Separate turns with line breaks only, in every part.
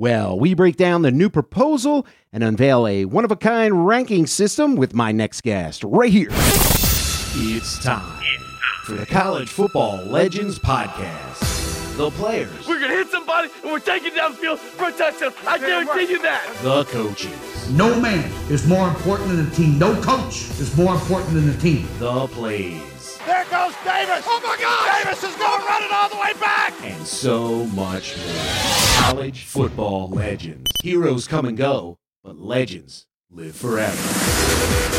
Well, we break down the new proposal and unveil a one of a kind ranking system with my next guest right here. It's time for the College Football Legends Podcast. The players,
We're gonna hit somebody and we're taking downfield for a touchdown. I guarantee you that.
the coaches,
No man is more important than the team. No coach is more important than the team.
the plays,
There goes Davis. Oh my God! Davis is gonna run it all the way back.
And so much more. College football legends. Heroes come and go, but legends live forever.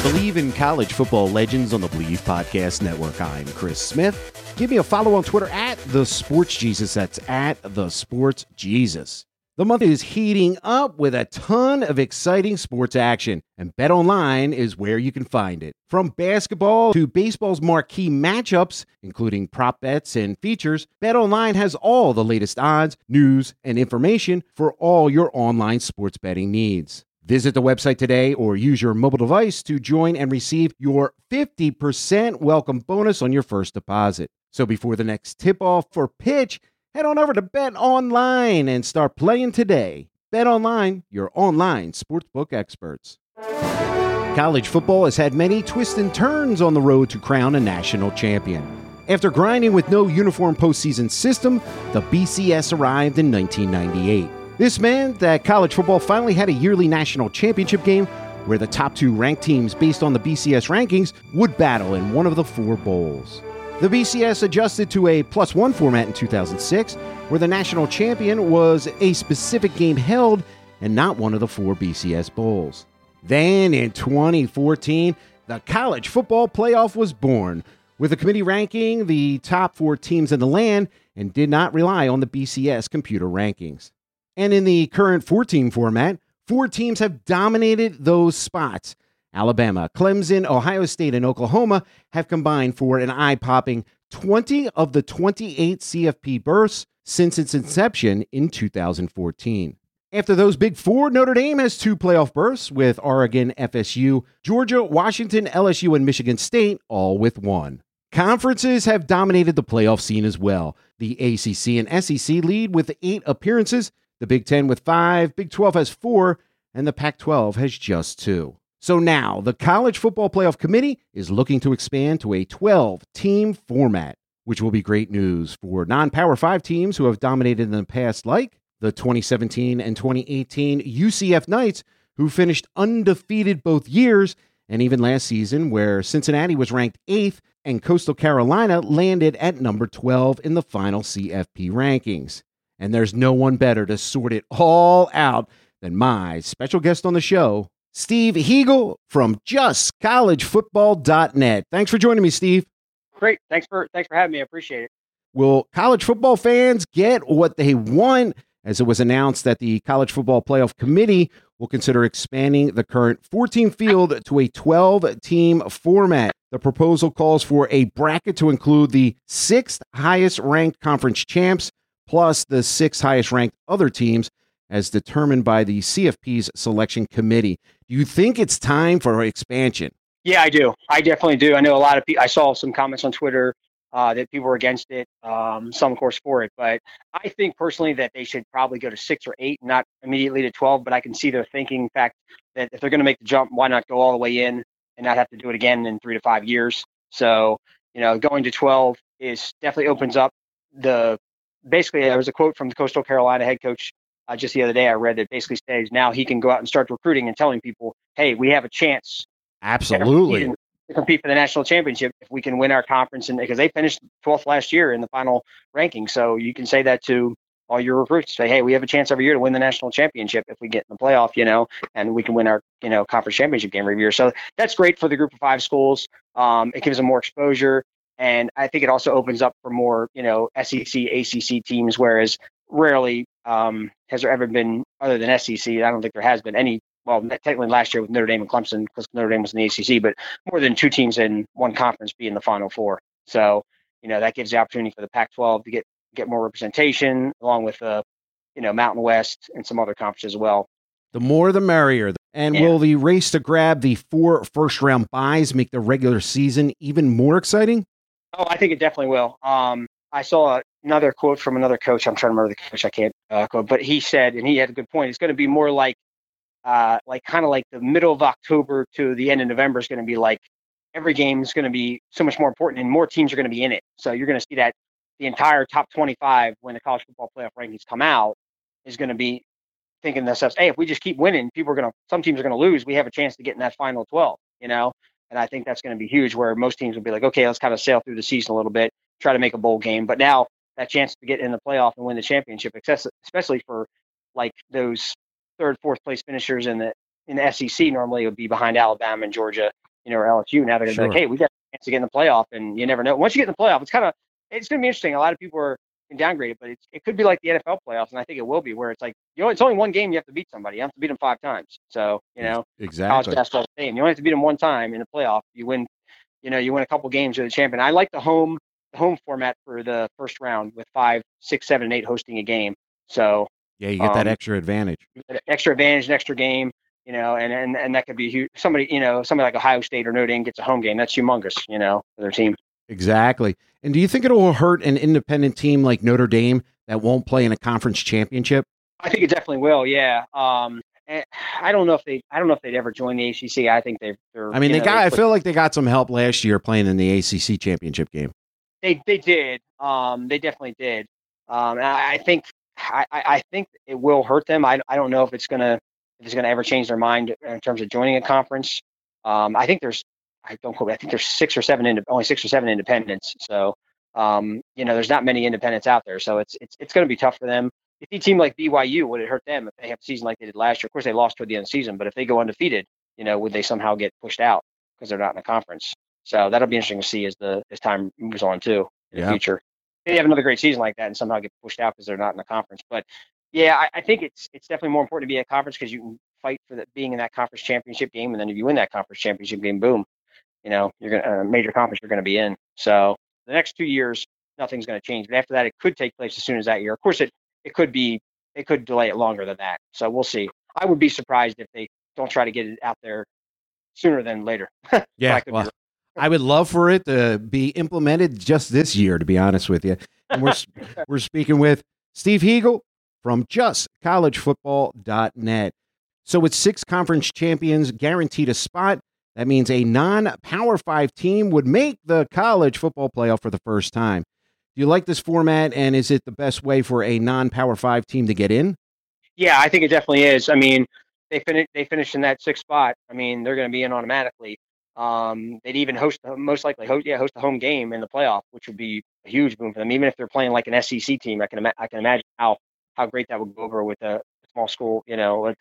Believe in college football legends on the Believe Podcast Network. I'm Chris Smith. Give me a follow on Twitter at the Sports Jesus. That's at the Sports Jesus. The month is heating up with a ton of exciting sports action, and Bet Online is where you can find it. From basketball to baseball's marquee matchups, including prop bets and features, Bet Online has all the latest odds, news, and information for all your online sports betting needs. Visit the website today or use your mobile device to join and receive your 50% welcome bonus on your first deposit. So before the next tip off for pitch, head on over to Bet Online and start playing today. Bet Online, your online sportsbook experts. College football has had many twists and turns on the road to crown a national champion. After grinding with no uniform postseason system, the BCS arrived in 1998. This meant that college football finally had a yearly national championship game where the top two ranked teams based on the BCS rankings would battle in one of the four bowls. The BCS adjusted to a plus one format in 2006, where the national champion was a specific game held and not one of the four BCS bowls. Then in 2014, the college football playoff was born, with the committee ranking the top four teams in the land and did not rely on the BCS computer rankings. And in the current four team format, four teams have dominated those spots. Alabama, Clemson, Ohio State, and Oklahoma have combined for an eye popping 20 of the 28 CFP berths since its inception in 2014. After those big four, Notre Dame has two playoff berths with Oregon, FSU, Georgia, Washington, LSU, and Michigan State, all with one. Conferences have dominated the playoff scene as well. The ACC and SEC lead with eight appearances, the Big Ten with five, Big 12 has four, and the Pac 12 has just two. So now, the College Football Playoff Committee is looking to expand to a 12 team format, which will be great news for non Power 5 teams who have dominated in the past, like the 2017 and 2018 UCF Knights, who finished undefeated both years, and even last season, where Cincinnati was ranked eighth and Coastal Carolina landed at number 12 in the final CFP rankings. And there's no one better to sort it all out than my special guest on the show, Steve Heagle from JustCollegeFootball.net. Thanks for joining me, Steve.
Great. Thanks for thanks for having me. I appreciate it.
Will college football fans get what they want? As it was announced that the College Football Playoff Committee will consider expanding the current 14 field to a 12 team format. The proposal calls for a bracket to include the sixth highest ranked conference champs plus the six highest ranked other teams as determined by the CFP's selection committee. Do you think it's time for expansion?
Yeah, I do. I definitely do. I know a lot of people. I saw some comments on Twitter uh, that people were against it. Um, some, of course, for it. But I think personally that they should probably go to six or eight, not immediately to twelve. But I can see their thinking. In fact, that if they're going to make the jump, why not go all the way in and not have to do it again in three to five years? So you know, going to twelve is definitely opens up the. Basically, there was a quote from the Coastal Carolina head coach uh, just the other day I read that basically says now he can go out and start recruiting and telling people, hey, we have a chance.
Absolutely.
To compete for the national championship if we can win our conference and because they finished 12th last year in the final ranking. So you can say that to all your recruits. Say, hey, we have a chance every year to win the national championship if we get in the playoff, you know, and we can win our you know conference championship game every year. So that's great for the group of five schools. Um, it gives them more exposure. And I think it also opens up for more, you know, SEC, ACC teams, whereas rarely um, has there ever been, other than SEC, I don't think there has been any well, technically last year with Notre Dame and Clemson because Notre Dame was in the ACC, but more than two teams in one conference be in the Final Four. So, you know, that gives the opportunity for the Pac-12 to get get more representation, along with the, uh, you know, Mountain West and some other conferences as well.
The more, the merrier. And yeah. will the race to grab the four first round byes make the regular season even more exciting?
Oh, I think it definitely will. Um, I saw another quote from another coach. I'm trying to remember the coach. I can't uh, quote, but he said, and he had a good point. It's going to be more like uh, like kind of like the middle of October to the end of November is going to be like every game is going to be so much more important and more teams are going to be in it. So you're going to see that the entire top 25 when the college football playoff rankings come out is going to be thinking themselves, hey, if we just keep winning, people are going to, some teams are going to lose. We have a chance to get in that final 12, you know? And I think that's going to be huge where most teams will be like, okay, let's kind of sail through the season a little bit, try to make a bowl game. But now that chance to get in the playoff and win the championship, especially for like those third, fourth place finishers in the in the SEC normally would be behind Alabama and Georgia, you know, or LSU. Now they're gonna sure. be like, hey, we got a chance to get in the playoff, and you never know. Once you get in the playoff, it's kind of it's gonna be interesting. A lot of people are downgraded, but it's, it could be like the NFL playoffs, and I think it will be, where it's like you know, it's only one game you have to beat somebody. You have to beat them five times. So you know,
exactly. College
basketball game. You only have to beat them one time in the playoff. You win, you know, you win a couple games, you're the champion. I like the home home format for the first round with five, six, seven, and eight hosting a game. So
yeah, you get um, that extra advantage.
Extra advantage, an extra game, you know, and, and and that could be huge. Somebody, you know, somebody like Ohio State or Notre Dame gets a home game. That's humongous, you know, for their team.
Exactly. And do you think it will hurt an independent team like Notre Dame that won't play in a conference championship?
I think it definitely will. Yeah. Um, eh, I don't know if they. I don't know if they'd ever join the ACC. I think they've.
I mean, they know, got. I feel like they got some help last year playing in the ACC championship game.
They they did. Um, they definitely did. Um, I, I think I, I think it will hurt them. I, I don't know if it's gonna if it's gonna ever change their mind in terms of joining a conference. Um, I think there's I don't quote. I think there's six or seven ind- only six or seven independents. So um, you know, there's not many independents out there. So it's it's it's to be tough for them. If a team like BYU would it hurt them if they have a season like they did last year? Of course, they lost toward the end of the season, but if they go undefeated, you know, would they somehow get pushed out because they're not in a conference? So that'll be interesting to see as the as time moves on too in yeah. the future they have another great season like that and somehow get pushed out because they're not in the conference. But yeah, I, I, think it's it's definitely more important to be in a conference because you can fight for the, being in that conference championship game, and then if you win that conference championship game, boom, you know you're gonna a uh, major conference you're gonna be in. So the next two years, nothing's gonna change. But after that, it could take place as soon as that year. Of course, it it could be it could delay it longer than that. So we'll see. I would be surprised if they don't try to get it out there sooner than later.
yeah, well, I would love for it to be implemented just this year, to be honest with you. And we're we're speaking with Steve Heagle from justcollegefootball.net. So with six conference champions guaranteed a spot, that means a non-power five team would make the college football playoff for the first time. Do you like this format, and is it the best way for a non-power five team to get in?
Yeah, I think it definitely is. I mean, they finish they finished in that sixth spot. I mean, they're going to be in automatically. Um, they'd even host, most likely host, yeah, host a home game in the playoff, which would be a huge boom for them. Even if they're playing like an SEC team, I can, ima- I can imagine how, how great that would go over with a small school, you know,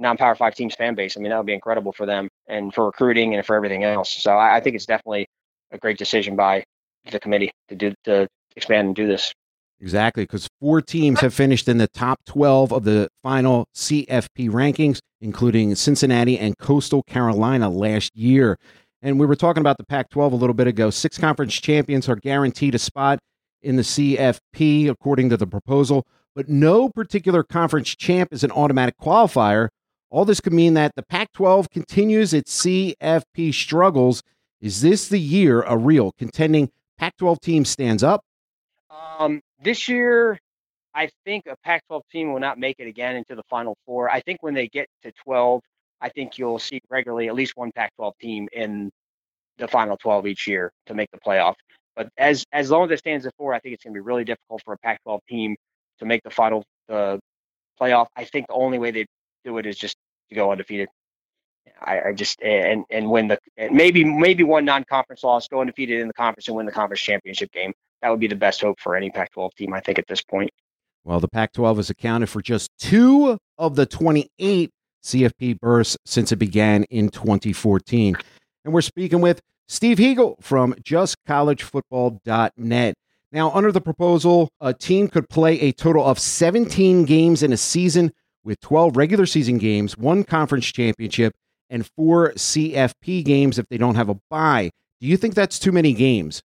non-power five teams fan base. I mean, that would be incredible for them and for recruiting and for everything else. So I, I think it's definitely a great decision by the committee to do to expand and do this.
Exactly, because four teams have finished in the top 12 of the final CFP rankings, including Cincinnati and Coastal Carolina last year. And we were talking about the Pac 12 a little bit ago. Six conference champions are guaranteed a spot in the CFP, according to the proposal, but no particular conference champ is an automatic qualifier. All this could mean that the Pac 12 continues its CFP struggles. Is this the year a real contending Pac 12 team stands up?
Um, this year, I think a Pac-12 team will not make it again into the Final Four. I think when they get to 12, I think you'll see regularly at least one Pac-12 team in the Final 12 each year to make the playoff. But as as long as it stands at four, I think it's going to be really difficult for a Pac-12 team to make the final the playoff. I think the only way they do it is just to go undefeated. I, I just and and win the maybe maybe one non-conference loss, go undefeated in the conference and win the conference championship game. That would be the best hope for any Pac-12 team, I think, at this point.
Well, the Pac 12 has accounted for just two of the 28 CFP bursts since it began in 2014. And we're speaking with Steve Heagle from justcollegefootball.net. Now, under the proposal, a team could play a total of 17 games in a season with 12 regular season games, one conference championship, and four CFP games if they don't have a bye. Do you think that's too many games?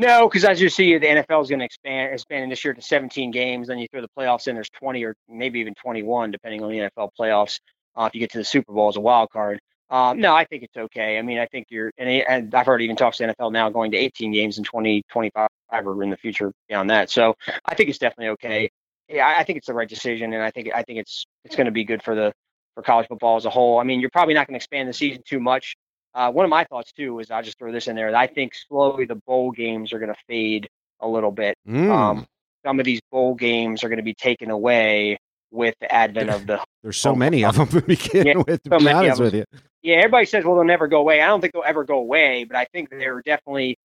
No, because as you see, the NFL is going to expand expanding this year to 17 games. Then you throw the playoffs in, there's 20 or maybe even 21, depending on the NFL playoffs. Uh, if you get to the Super Bowl as a wild card, um, no, I think it's okay. I mean, I think you're, and, and I've already even talked to NFL now going to 18 games in 2025 or in the future beyond that. So I think it's definitely okay. Yeah, I think it's the right decision, and I think I think it's it's going to be good for the for college football as a whole. I mean, you're probably not going to expand the season too much. Uh, one of my thoughts too is I'll just throw this in there. I think slowly the bowl games are going to fade a little bit.
Mm.
Um, some of these bowl games are going to be taken away with the advent of the.
There's so many of them to begin
Yeah,
with, to
so
be honest with you.
Yeah, everybody says, well, they'll never go away. I don't think they'll ever go away, but I think they're definitely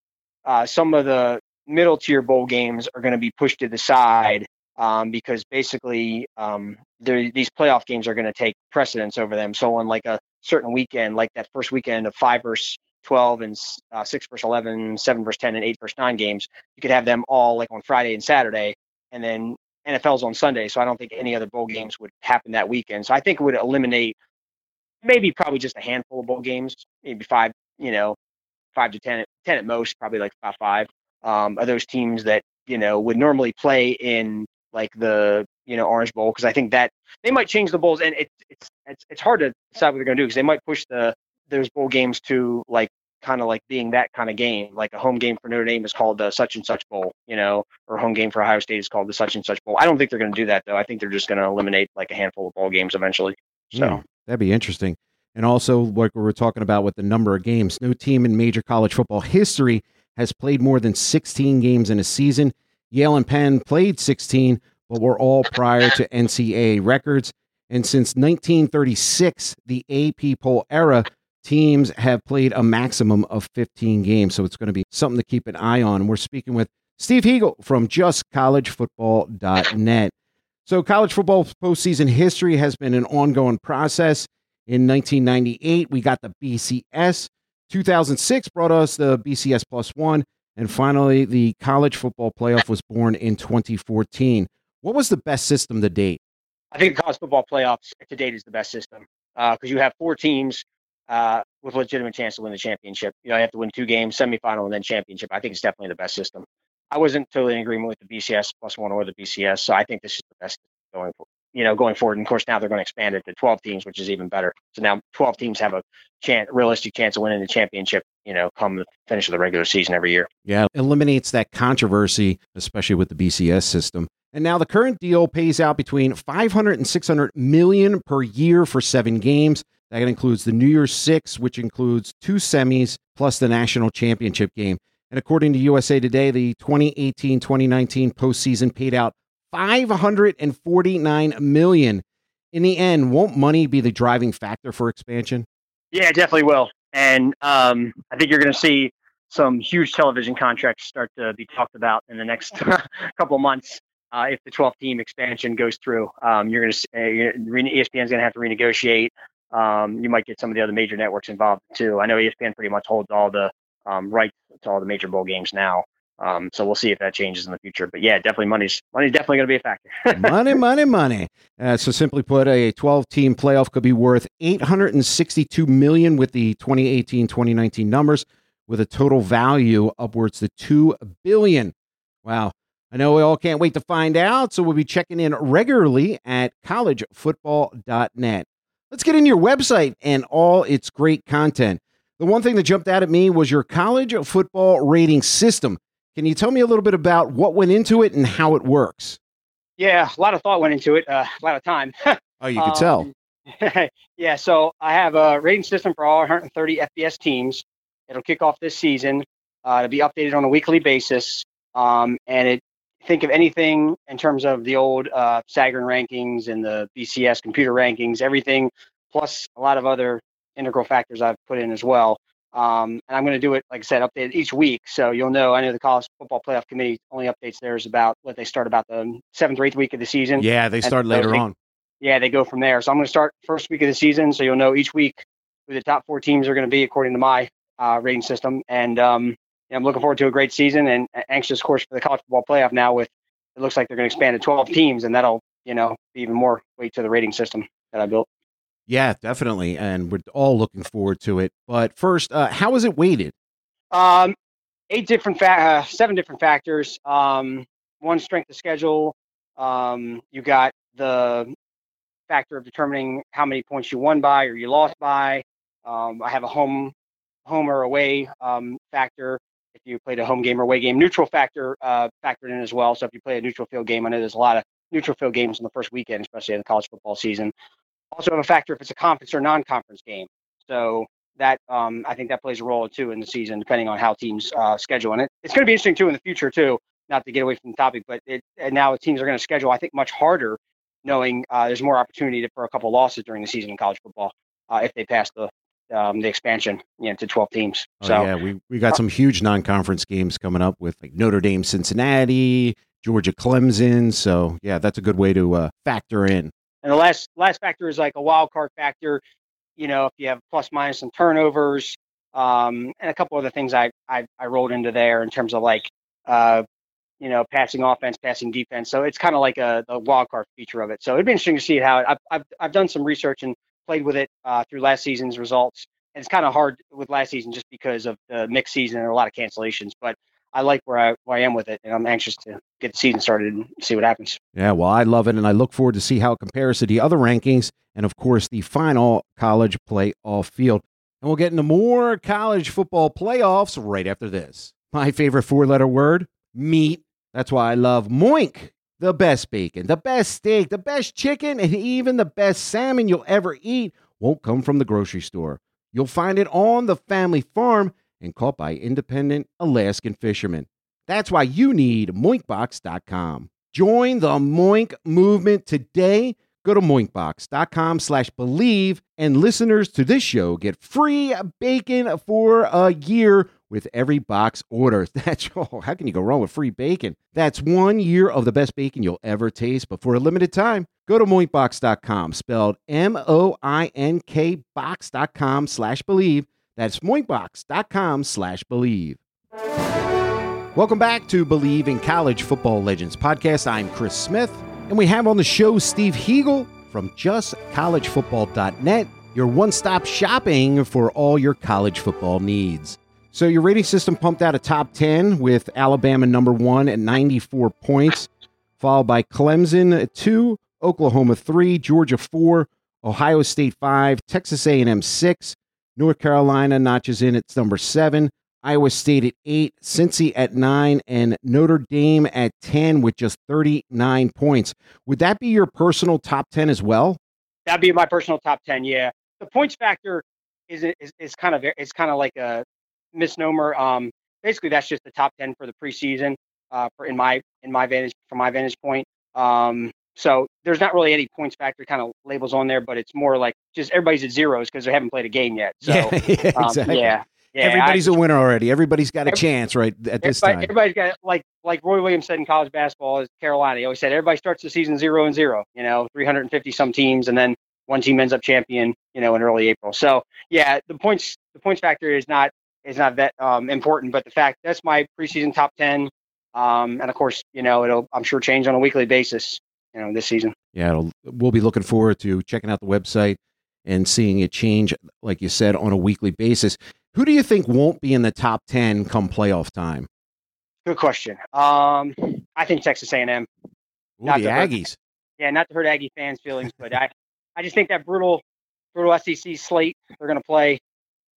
uh, some of the middle tier bowl games are going to be pushed to the side um, because basically um, these playoff games are going to take precedence over them. So on like a certain weekend, like that first weekend of five versus 12 and uh, six versus 11, seven versus 10, and eight versus nine games, you could have them all like on Friday and Saturday, and then NFL's on Sunday. So I don't think any other bowl games would happen that weekend. So I think it would eliminate maybe probably just a handful of bowl games, maybe five, you know, five to 10, 10 at most, probably like about five um, of those teams that, you know, would normally play in like the, you know, Orange Bowl. Cause I think that they might change the bowls and it's, it's, it's, it's hard to decide what they're going to do because they might push the, those bowl games to like kind of like being that kind of game. Like a home game for Notre Dame is called the such and such bowl, you know, or home game for Ohio State is called the such and such bowl. I don't think they're going to do that though. I think they're just going to eliminate like a handful of bowl games eventually. So.
That'd be interesting. And also, like we were talking about with the number of games, no team in major college football history has played more than 16 games in a season. Yale and Penn played 16, but were all prior to NCAA records. And since 1936, the AP poll era, teams have played a maximum of 15 games. So it's going to be something to keep an eye on. We're speaking with Steve Heagle from justcollegefootball.net. So, college football postseason history has been an ongoing process. In 1998, we got the BCS. 2006 brought us the BCS plus one. And finally, the college football playoff was born in 2014. What was the best system to date?
I think the college football playoffs to date is the best system because you have four teams uh, with legitimate chance to win the championship. You know, you have to win two games, semifinal, and then championship. I think it's definitely the best system. I wasn't totally in agreement with the BCS plus one or the BCS, so I think this is the best going for you know going forward. And of course, now they're going to expand it to 12 teams, which is even better. So now 12 teams have a chance, realistic chance of winning the championship. You know, come the finish of the regular season every year.
Yeah, eliminates that controversy, especially with the BCS system. And now the current deal pays out between 500 and 600 million per year for seven games. That includes the New Year's Six, which includes two semis plus the national championship game. And according to USA Today, the 2018 2019 postseason paid out 549 million. In the end, won't money be the driving factor for expansion?
Yeah, it definitely will. And um, I think you're going to see some huge television contracts start to be talked about in the next couple of months. Uh, if the 12 team expansion goes through, um, you're going to uh, is going to have to renegotiate. Um, you might get some of the other major networks involved too. I know ESPN pretty much holds all the um, rights to all the major bowl games now. Um, so we'll see if that changes in the future. But yeah, definitely money's money's definitely going to be a factor.
money, money, money. Uh, so simply put, a 12-team playoff could be worth 862 million with the 2018-2019 numbers, with a total value upwards to 2 billion. Wow. I know we all can't wait to find out, so we'll be checking in regularly at collegefootball.net. Let's get into your website and all its great content. The one thing that jumped out at me was your college football rating system. Can you tell me a little bit about what went into it and how it works?
Yeah, a lot of thought went into it, uh, a lot of time.
Oh, you could tell.
Um, yeah, so I have a rating system for all 130 FBS teams. It'll kick off this season. Uh, it'll be updated on a weekly basis. Um, and it think of anything in terms of the old uh, Sagarin rankings and the BCS computer rankings, everything, plus a lot of other integral factors I've put in as well. Um, and I'm going to do it, like I said, updated each week. So you'll know. I know the college football playoff committee only updates theirs about what they start about the seventh or eighth week of the season.
Yeah, they start later
they-
on.
Yeah, they go from there. So I'm going to start first week of the season. So you'll know each week who the top four teams are going to be according to my uh, rating system. And um, I'm looking forward to a great season and anxious, of course, for the college football playoff now. With it looks like they're going to expand to 12 teams, and that'll you know be even more weight to the rating system that I built.
Yeah, definitely. And we're all looking forward to it. But first, uh, how is it weighted?
Um, eight different fa- uh, seven different factors. Um, one strength of schedule. Um, you got the factor of determining how many points you won by or you lost by. Um, I have a home, home or away um, factor. You played a home game or away game, neutral factor uh, factored in as well. So if you play a neutral field game, I know there's a lot of neutral field games in the first weekend, especially in the college football season. Also have a factor if it's a conference or non-conference game. So that um, I think that plays a role too in the season, depending on how teams uh, schedule. And it, it's going to be interesting too in the future too. Not to get away from the topic, but it, now the teams are going to schedule, I think, much harder, knowing uh, there's more opportunity to, for a couple losses during the season in college football uh, if they pass the um, the expansion, you know, to 12 teams.
Oh,
so
yeah, we, we got some huge non conference games coming up with like Notre Dame, Cincinnati, Georgia, Clemson. So, yeah, that's a good way to uh, factor in.
And the last last factor is like a wild card factor. You know, if you have plus minus some turnovers, um, and a couple other things I, I I rolled into there in terms of like uh, you know, passing offense, passing defense. So it's kind of like a the wild card feature of it. So it'd be interesting to see how it, I've, I've I've done some research and played with it uh, through last season's results. And it's kind of hard with last season just because of the mixed season and a lot of cancellations. But I like where I where I am with it, and I'm anxious to get the season started and see what happens.
Yeah, well, I love it, and I look forward to see how it compares to the other rankings, and of course, the final college playoff field. And we'll get into more college football playoffs right after this. My favorite four-letter word: meat. That's why I love Moink. The best bacon, the best steak, the best chicken, and even the best salmon you'll ever eat won't come from the grocery store. You'll find it on the family farm and caught by independent Alaskan fishermen. That's why you need moinkbox.com. Join the Moink movement today. Go to moinkbox.com slash believe, and listeners to this show get free bacon for a year with every box order. That's oh, how can you go wrong with free bacon? That's one year of the best bacon you'll ever taste. But for a limited time, go to moinkbox.com, spelled M-O-I-N-K box.com slash believe. That's moinkbox.com slash believe. Welcome back to Believe in College Football Legends podcast. I'm Chris Smith, and we have on the show Steve Heagle from justcollegefootball.net, your one stop shopping for all your college football needs. So, your rating system pumped out a top 10 with Alabama number one at 94 points, followed by Clemson at two, Oklahoma three, Georgia four, Ohio State five, Texas A&M six, North Carolina notches in at number seven, Iowa State at eight, Cincy at nine, and Notre Dame at 10 with just 39 points. Would that be your personal top 10 as well?
That'd be my personal top 10. Yeah. The points factor is, is, is kind of, it's kind of like a misnomer. Um, basically that's just the top 10 for the preseason, uh, for in my, in my vantage, from my vantage point. Um, so there's not really any points factor kind of labels on there, but it's more like just everybody's at zeros because they haven't played a game yet. So
yeah, yeah,
um,
exactly.
yeah, yeah,
Everybody's
I-
a winner already. Everybody's got a chance right at this time.
Everybody's got like like Roy Williams said in college basketball is Carolina. He always said everybody starts the season zero and zero. You know, 350 some teams, and then one team ends up champion. You know, in early April. So yeah, the points the points factor is not is not that um, important, but the fact that's my preseason top 10. Um, and of course, you know, it'll I'm sure change on a weekly basis. You know, this season.
Yeah, it'll, we'll be looking forward to checking out the website and seeing it change, like you said, on a weekly basis. Who do you think won't be in the top 10 come playoff time?
Good question. Um, I think Texas A&M.
Ooh,
Not
the
the hurt-
Aggies.
yeah, not to hurt Aggie fans' feelings, but I, I just think that brutal, brutal SEC slate they're going to play.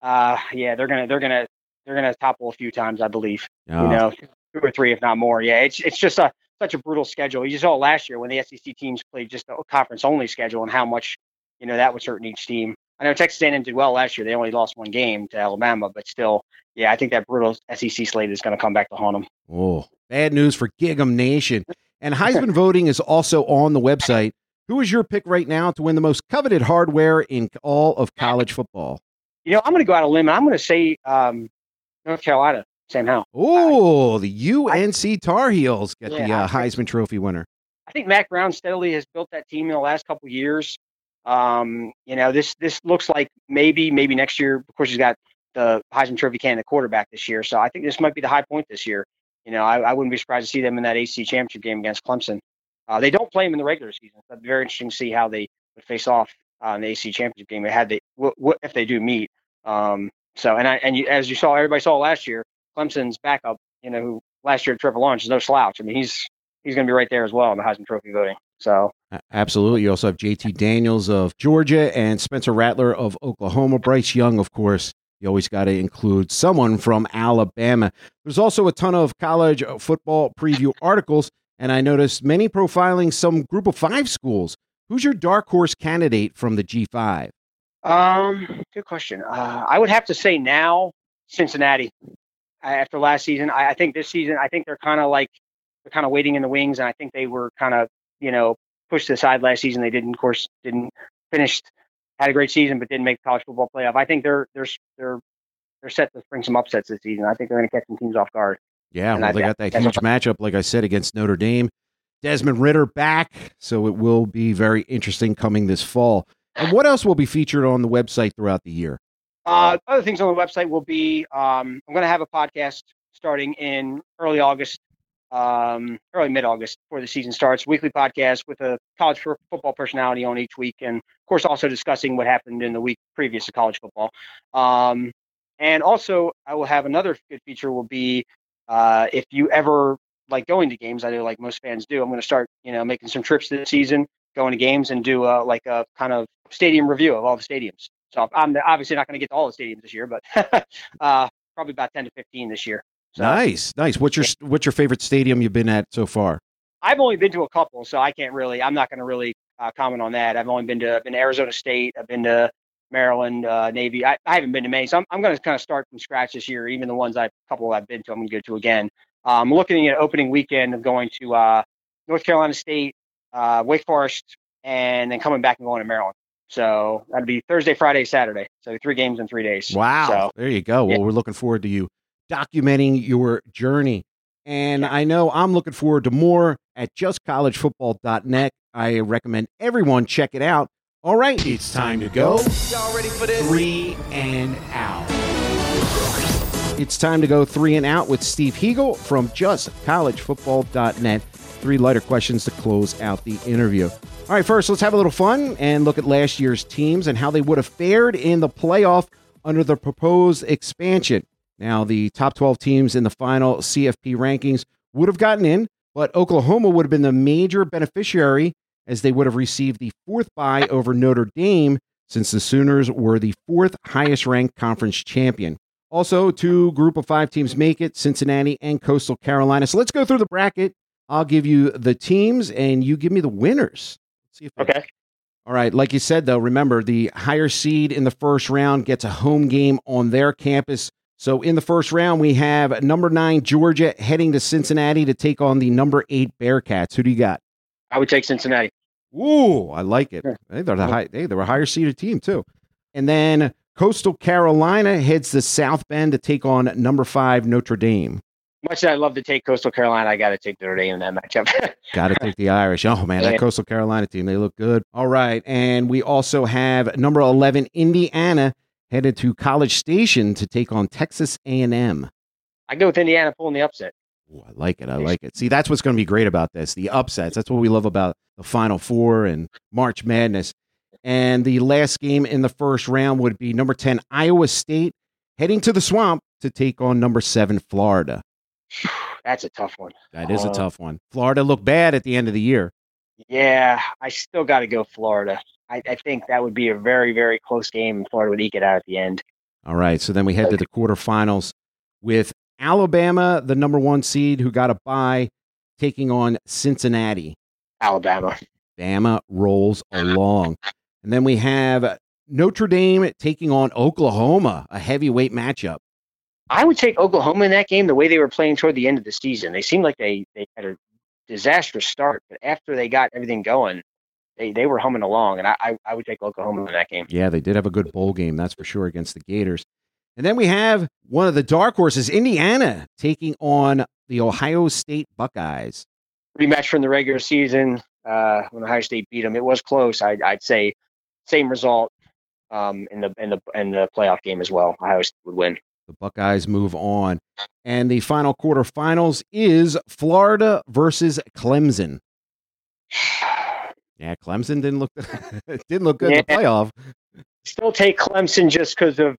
Uh, yeah, they're gonna, they're gonna, they're gonna topple a few times, I believe.
Oh,
You know, two or three, if not more. Yeah, it's it's just a such a brutal schedule. You saw last year when the SEC teams played just a conference only schedule and how much, you know, that was hurting each team. I know Texas A&M did well last year. They only lost one game to Alabama, but still, yeah, I think that brutal SEC slate is going to come back to haunt them.
Oh, bad news for Gig'em Nation. And Heisman voting is also on the website. Who is your pick right now to win the most coveted hardware in all of college football?
You know, I'm going to go out on a limb. I'm going to say um, North Carolina, Sam Howell.
Oh, the UNC Tar Heels get the
Yeah,
uh, Heisman Trophy winner.
I think Mack Brown steadily has built that team in the last couple of years. Um, you know, this this looks like maybe maybe next year. Of course, he's got the Heisman Trophy candidate quarterback this year, so I think this might be the high point this year. You know, I, I wouldn't be surprised to see them in that ACC championship game against Clemson. Uh, they don't play them in the regular season. So it'd be very interesting to see how they would face off uh, in the ACC championship game. They Had they w- w- if they do meet. Um, so and I and you, as you saw, everybody saw last year, Clemson's backup. You know, who last year Trevor Lawrence is no slouch. I mean, he's he's going to be right there as well in the Heisman Trophy voting. So
Absolutely. You also have JT Daniels of Georgia and Spencer Rattler of Oklahoma. Bryce Young, of course. You always got to include someone from Alabama. There's also a ton of college football preview articles, and I noticed many profiling some group of five schools. Who's your dark horse candidate from the G5?
Um, good question. Uh, I would have to say now Cincinnati. After last season, I, I think this season, I think they're kind of like they're kind of waiting in the wings, and I think they were kind of you know pushed aside last season. They didn't, of course, didn't finish had a great season, but didn't make the college football playoff. I think they're they're they're they're set to bring some upsets this season. I think they're going to catch some teams off guard.
Yeah,
And
well,
I-
they got that huge matchup, like I said, against Notre Dame. Desmond Ridder back, so it will be very interesting coming this fall. And what else will be featured on the website throughout the year?
Uh, other things on the website will be um, I'm going to have a podcast starting in early August, um, early mid August before the season starts. Weekly podcast with a college fo- football personality on each week, and of course also discussing what happened in the week previous to college football. Um, and also, I will have another good feature will be uh, if you ever like going to games, I do like most fans do. I'm going to start, you know, making some trips this season, going to games, and do uh, like a kind of stadium review of all the stadiums. So I'm obviously not going to get to all the stadiums this year, but uh, probably about 10 to 15 this year. So
Nice, nice. What's your what's your favorite stadium you've been at so far?
I've only been to a couple, so I can't really. I'm not going to really uh, comment on that. I've only been to been to Arizona State. I've been to Maryland uh, Navy. I, I haven't been to many, so I'm, I'm going to kind of start from scratch this year. Even the ones I couple I've been to, I'm going to go to again. I'm um, looking at opening weekend of going to uh, North Carolina State, uh, Wake Forest, and then coming back and going to Maryland. So that'd be Thursday, Friday, Saturday. So three games in three days.
Wow,
So
there you go. Well,
yeah.
we're looking forward to you documenting your journey. And I know I'm looking forward to more at justcollegefootball.net. I recommend everyone check it out. All right, it's time to go.
Y'all ready for this?
Three and out. It's time to go three and out with Steve Heagle from justcollegefootball.net. Three lighter questions to close out the interview. All right, first, let's have a little fun and look at last year's teams and how they would have fared in the playoff under the proposed expansion. Now, the top 12 teams in the final CFP rankings would have gotten in, but Oklahoma would have been the major beneficiary as they would have received the fourth bye over Notre Dame since the Sooners were the fourth highest ranked conference champion. Also, two group of five teams make it Cincinnati and Coastal Carolina. So let's go through the bracket. I'll give you the teams and you give me the winners. Let's see if
okay.
all right. Like you said, though, remember the higher seed in the first round gets a home game on their campus. So in the first round, we have number nine Georgia heading to Cincinnati to take on the number eight Bearcats. Who do you got?
I would take Cincinnati.
Ooh, I like it. Hey, they're the high. Hey, they're a higher seeded team too. And then Coastal Carolina heads to South Bend to take on number five Notre Dame.
Much as I love to take Coastal Carolina, I got to take Notre Dame in that matchup.
Got to take the Irish. Oh man, that
Yeah.
Coastal Carolina team, they look good. All right, and we also have number 11 Indiana headed to College Station to take on Texas A&M.
I go with Indiana pulling the upset.
Ooh, I like it. I like it. See, that's what's going to be great about this. The upsets. That's what we love about the Final Four and March Madness. And the last game in the first round would be number 10 Iowa State heading to the Swamp to take on number 7 Florida.
That's a tough one.
That is a
Uh,
tough one. Florida looked bad at the end of the year.
Yeah, I still got to go Florida. I, I think that would be a very, very close game. Florida would eke it out at the end.
All right. So then we head to the quarterfinals with Alabama, the number one seed who got a bye, taking on Cincinnati.
Alabama.
Bama rolls along. And then we have Notre Dame taking on Oklahoma, a heavyweight matchup.
I would take Oklahoma in that game the way they were playing toward the end of the season. They seemed like they, they had a disastrous start, but after they got everything going, they, they were humming along, and I, I, would take Oklahoma in that game.
Yeah, they did have a good bowl game, that's for sure, against the Gators. And then we have one of the dark horses, Indiana, taking on the Ohio State Buckeyes.
Rematch from the regular season uh, when Ohio State beat them. It was close. I, I'd say same result um, in the in the in the playoff game as well. Ohio State would win.
The Buckeyes move on, and the final quarterfinals is Florida versus Clemson. Yeah, Clemson didn't look didn't look good in the playoff.
Still take Clemson just because of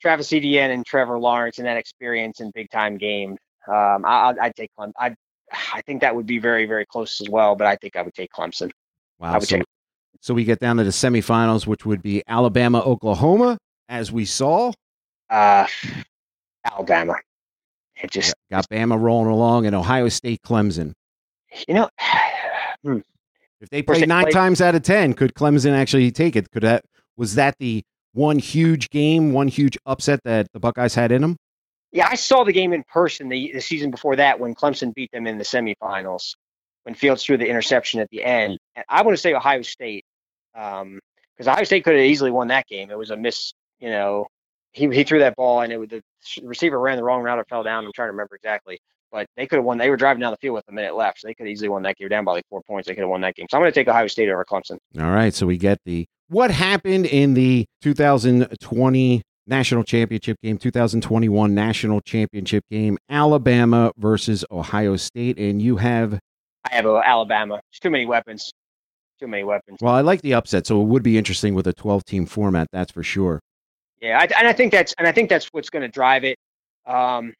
Travis Etienne and Trevor Lawrence and that experience in big time games. Um, I, I'd, I'd take Clemson. I I think that would be very very close as well, but I think I would take Clemson. I
Wow.
would
So,
take
so we get down to the semifinals, which would be Alabama, Oklahoma, as we saw.
uh, Alabama. It just
Got Bama rolling along, and Ohio State, Clemson.
you know. hmm.
If they
course,
play nine
played-
times out of ten, could Clemson actually take it? Could that was that the one huge game, one huge upset that the Buckeyes had in them?
Yeah, I saw the game in person the, the season before that when Clemson beat them in the semifinals when Fields threw the interception at the end. And I want to say Ohio State um, because Ohio State could have easily won that game. It was a miss, you know. He, he threw that ball and it was the receiver ran the wrong route or fell down. I'm trying to remember exactly, but they could have won. They were driving down the field with a minute left, so they could easily won that game down by like four points. They could have won that game. So I'm going to take Ohio State over Clemson.
All right, so we get the what happened in the 2020 national championship game, 2021 national championship game, Alabama versus Ohio State, and you have
I have Alabama. Too many weapons. Too many weapons.
well, I like the upset, so it would be interesting with a 12 team format, that's for sure.
Yeah, I, and I think that's and I think that's what's going to drive it. Um,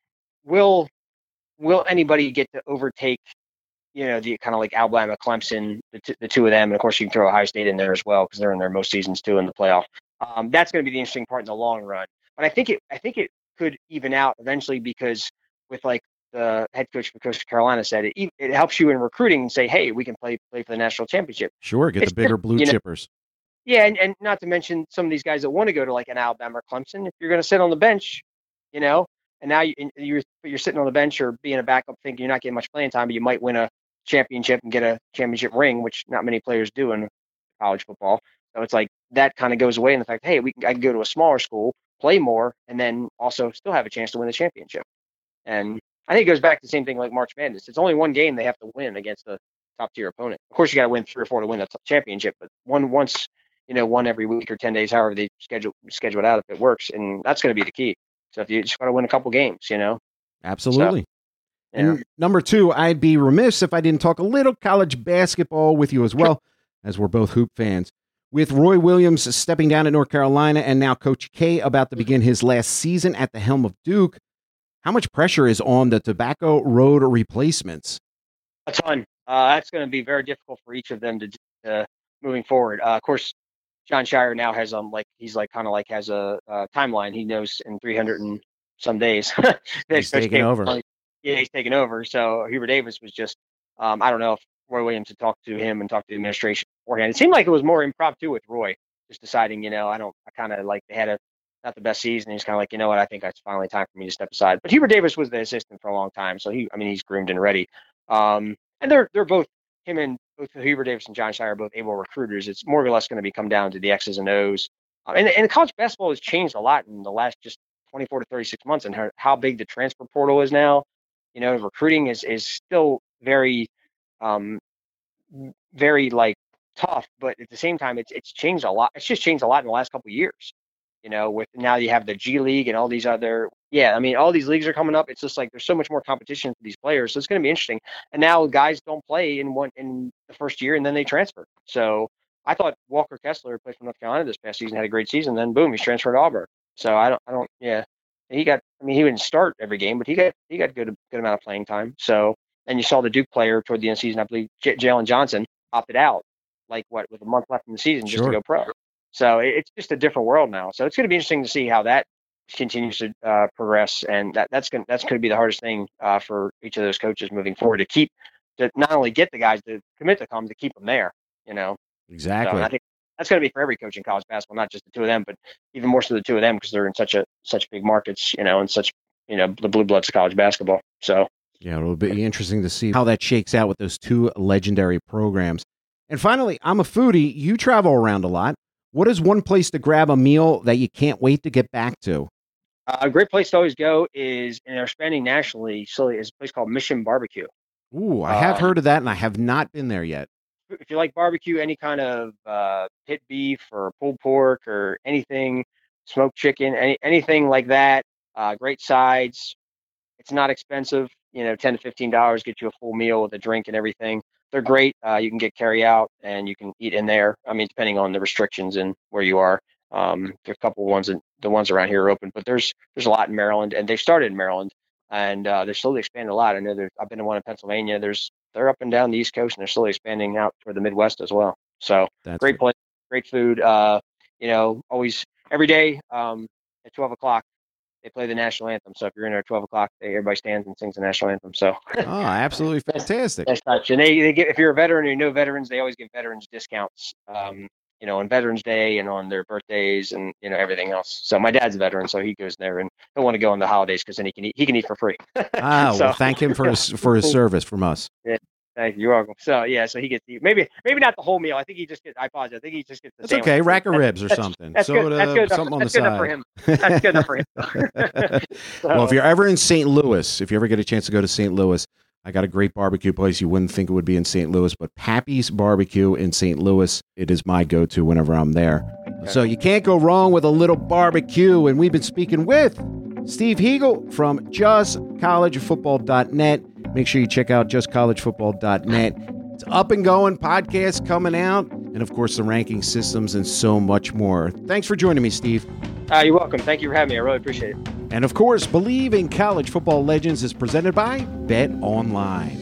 will will anybody get to overtake? You know, the kind of like Alabama, Clemson, the, t- the two of them, and of course you can throw Ohio State in there as well because they're in their most seasons too in the playoff. Um, that's going to be the interesting part in the long run. But I think it I think it could even out eventually because with like the head coach for Coastal Carolina said, it it helps you in recruiting and say, hey, we can play play for the national championship.
Sure, get
It's
the bigger blue
you know,
chippers.
Yeah, and, and not to mention some of these guys that want to go to like an Alabama or Clemson. If you're going to sit on the bench, you know, and now you, and you're you're sitting on the bench or being a backup, thinking you're not getting much playing time, but you might win a championship and get a championship ring, which not many players do in college football. So it's like that kind of goes away in the fact, hey, we can, I can go to a smaller school, play more, and then also still have a chance to win the championship. And I think it goes back to the same thing like March Madness. It's only one game they have to win against a top tier opponent. Of course, you got to win three or four to win the championship, but one once, you know, one every week or ten days, however they schedule schedule it out, if it works, and that's going to be the key. So if you just got to win a couple games, you know.
Absolutely.
Yeah.
And number two, I'd be remiss if I didn't talk a little college basketball with you as well, as we're both hoop fans. With Roy Williams stepping down at North Carolina and now Coach K about to mm-hmm. begin his last season at the helm of Duke, how much pressure is on the Tobacco Road replacements?
a ton. Uh, that's going to be very difficult for each of them to uh, moving forward. Uh, of course, Jon Scheyer now has um like he's like kind of like has a, uh timeline. He knows in 300 and some days.
He's taking over.
Yeah, he's taking over. So Hubert Davis was just um, I don't know if Roy Williams had talked to him and talked to the administration beforehand. It seemed like it was more impromptu with Roy, just deciding, you know, I don't, I kind of like they had a not the best season. He's kind of like, you know what, I think it's finally time for me to step aside. But Hubert Davis was the assistant for a long time, so he, I mean, he's groomed and ready. Um, and they're they're both him and both Hubert Davis and Jon Scheyer are both able recruiters. It's more or less going to be come down to the X's and O's. Uh, and and college basketball has changed a lot in the last just 24 to 36 months, and how, how big the transfer portal is now. You know, recruiting is is still very, um, very like tough, but at the same time, it's it's changed a lot. It's just changed a lot in the last couple years. You know, with now you have the G League and all these other, yeah, I mean, all these leagues are coming up. It's just like there's so much more competition for these players, so it's going to be interesting. And now guys don't play in one in the first year, and then they transfer. So I thought Walker Kessler played for North Carolina this past season, had a great season. Then boom, he's transferred to Auburn. So I don't, I don't, yeah, he got. I mean, he wouldn't start every game, but he got he got good good amount of playing time. So and you saw the Duke player toward the end of the season, I believe J- Jalen Johnson opted out, like what with a month left in the season, just
Sure.
to go pro. So it's just a different world now. So it's going to be interesting to see how that continues to uh, progress, and that that's going that's going to be the hardest thing uh, for each of those coaches moving forward to keep to not only get the guys to commit to come, to keep them there. You know,
Exactly.
and I think that's going to be for every coach in college basketball, not just the two of them, but even more so the two of them because they're in such a such big markets, you know, and such you know the blue bloods of college basketball. So
Yeah, it'll be interesting to see how that shakes out with those two legendary programs. And finally, I'm a foodie. You travel around a lot. What is one place to grab a meal that you can't wait to get back to?
Uh, a great place to always go is, and they're expanding nationally, so is a place called Mission Barbecue.
Ooh, I have
Uh,
heard of that and I have not been there yet.
If you like barbecue, any kind of uh, pit beef or pulled pork or anything, smoked chicken, any, anything like that, uh, great sides. It's not expensive, you know, ten to fifteen dollars get you a full meal with a drink and everything. They're great. Uh, you can get carry out and you can eat in there. I mean, depending on the restrictions and where you are. Um, there are a couple ones that the ones around here are open, but there's there's a lot in Maryland, and they started in Maryland, and uh, they're slowly expanding a lot. I know there's I've been to one in Pennsylvania. There's they're up and down the East Coast, and they're slowly expanding out toward the Midwest as well. So
That's
great place, great food. Uh, you know, always every day um, at 12 o'clock they play the national anthem. So if you're in there at 12 o'clock, they, everybody stands and sings the national anthem. So
Oh, absolutely fantastic.
that's. And they, they get if you're a veteran or you know veterans, they always give veterans discounts. Um, you know, on Veterans Day and on their birthdays and you know everything else. So my dad's a veteran, so he goes there and he'll want to go on the holidays because then he can eat he can eat for free.
Ah,
So-
well, thank him for his for his service from us.
Thank you. You're welcome. So yeah, so he gets the, maybe maybe not the whole meal. I think he just gets. I apologize. I think he just gets the.
That's
sandwich.
okay. Rack of ribs or
that's-
something.
That's
Soda,
good. That's good. enough-
something on
that's
the
good enough for him. That's good enough for him.
Well, if you're ever in St. Louis, if you ever get a chance to go to St. Louis, I got a great barbecue place. You wouldn't think it would be in St. Louis, but Pappy's Barbecue in St. Louis, it is my go to whenever I'm there. So you can't go wrong with a little barbecue. And we've been speaking with Steve Hegel from justcollegefootball.net. Make sure you check out justcollegefootball.net. It's up and going, podcast coming out, and of course, the ranking systems and so much more. Thanks for joining me, Steve.
uh, you're welcome. Thank you for having me. I really appreciate it.
And of course, Believe in College Football Legends is presented by Bet Online.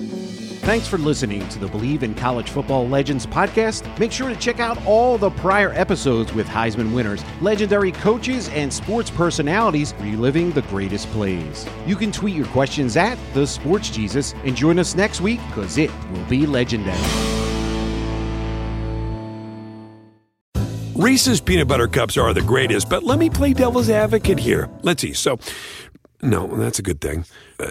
Thanks for listening to the Believe in College Football Legends podcast. Make sure to check out all the prior episodes with Heisman winners, legendary coaches, and sports personalities reliving the greatest plays. You can tweet your questions at the Sports Jesus and join us next week because it will be legendary.
Reese's peanut butter cups are the greatest, but let me play devil's advocate here. Let's see. So, no, that's a good thing. Uh,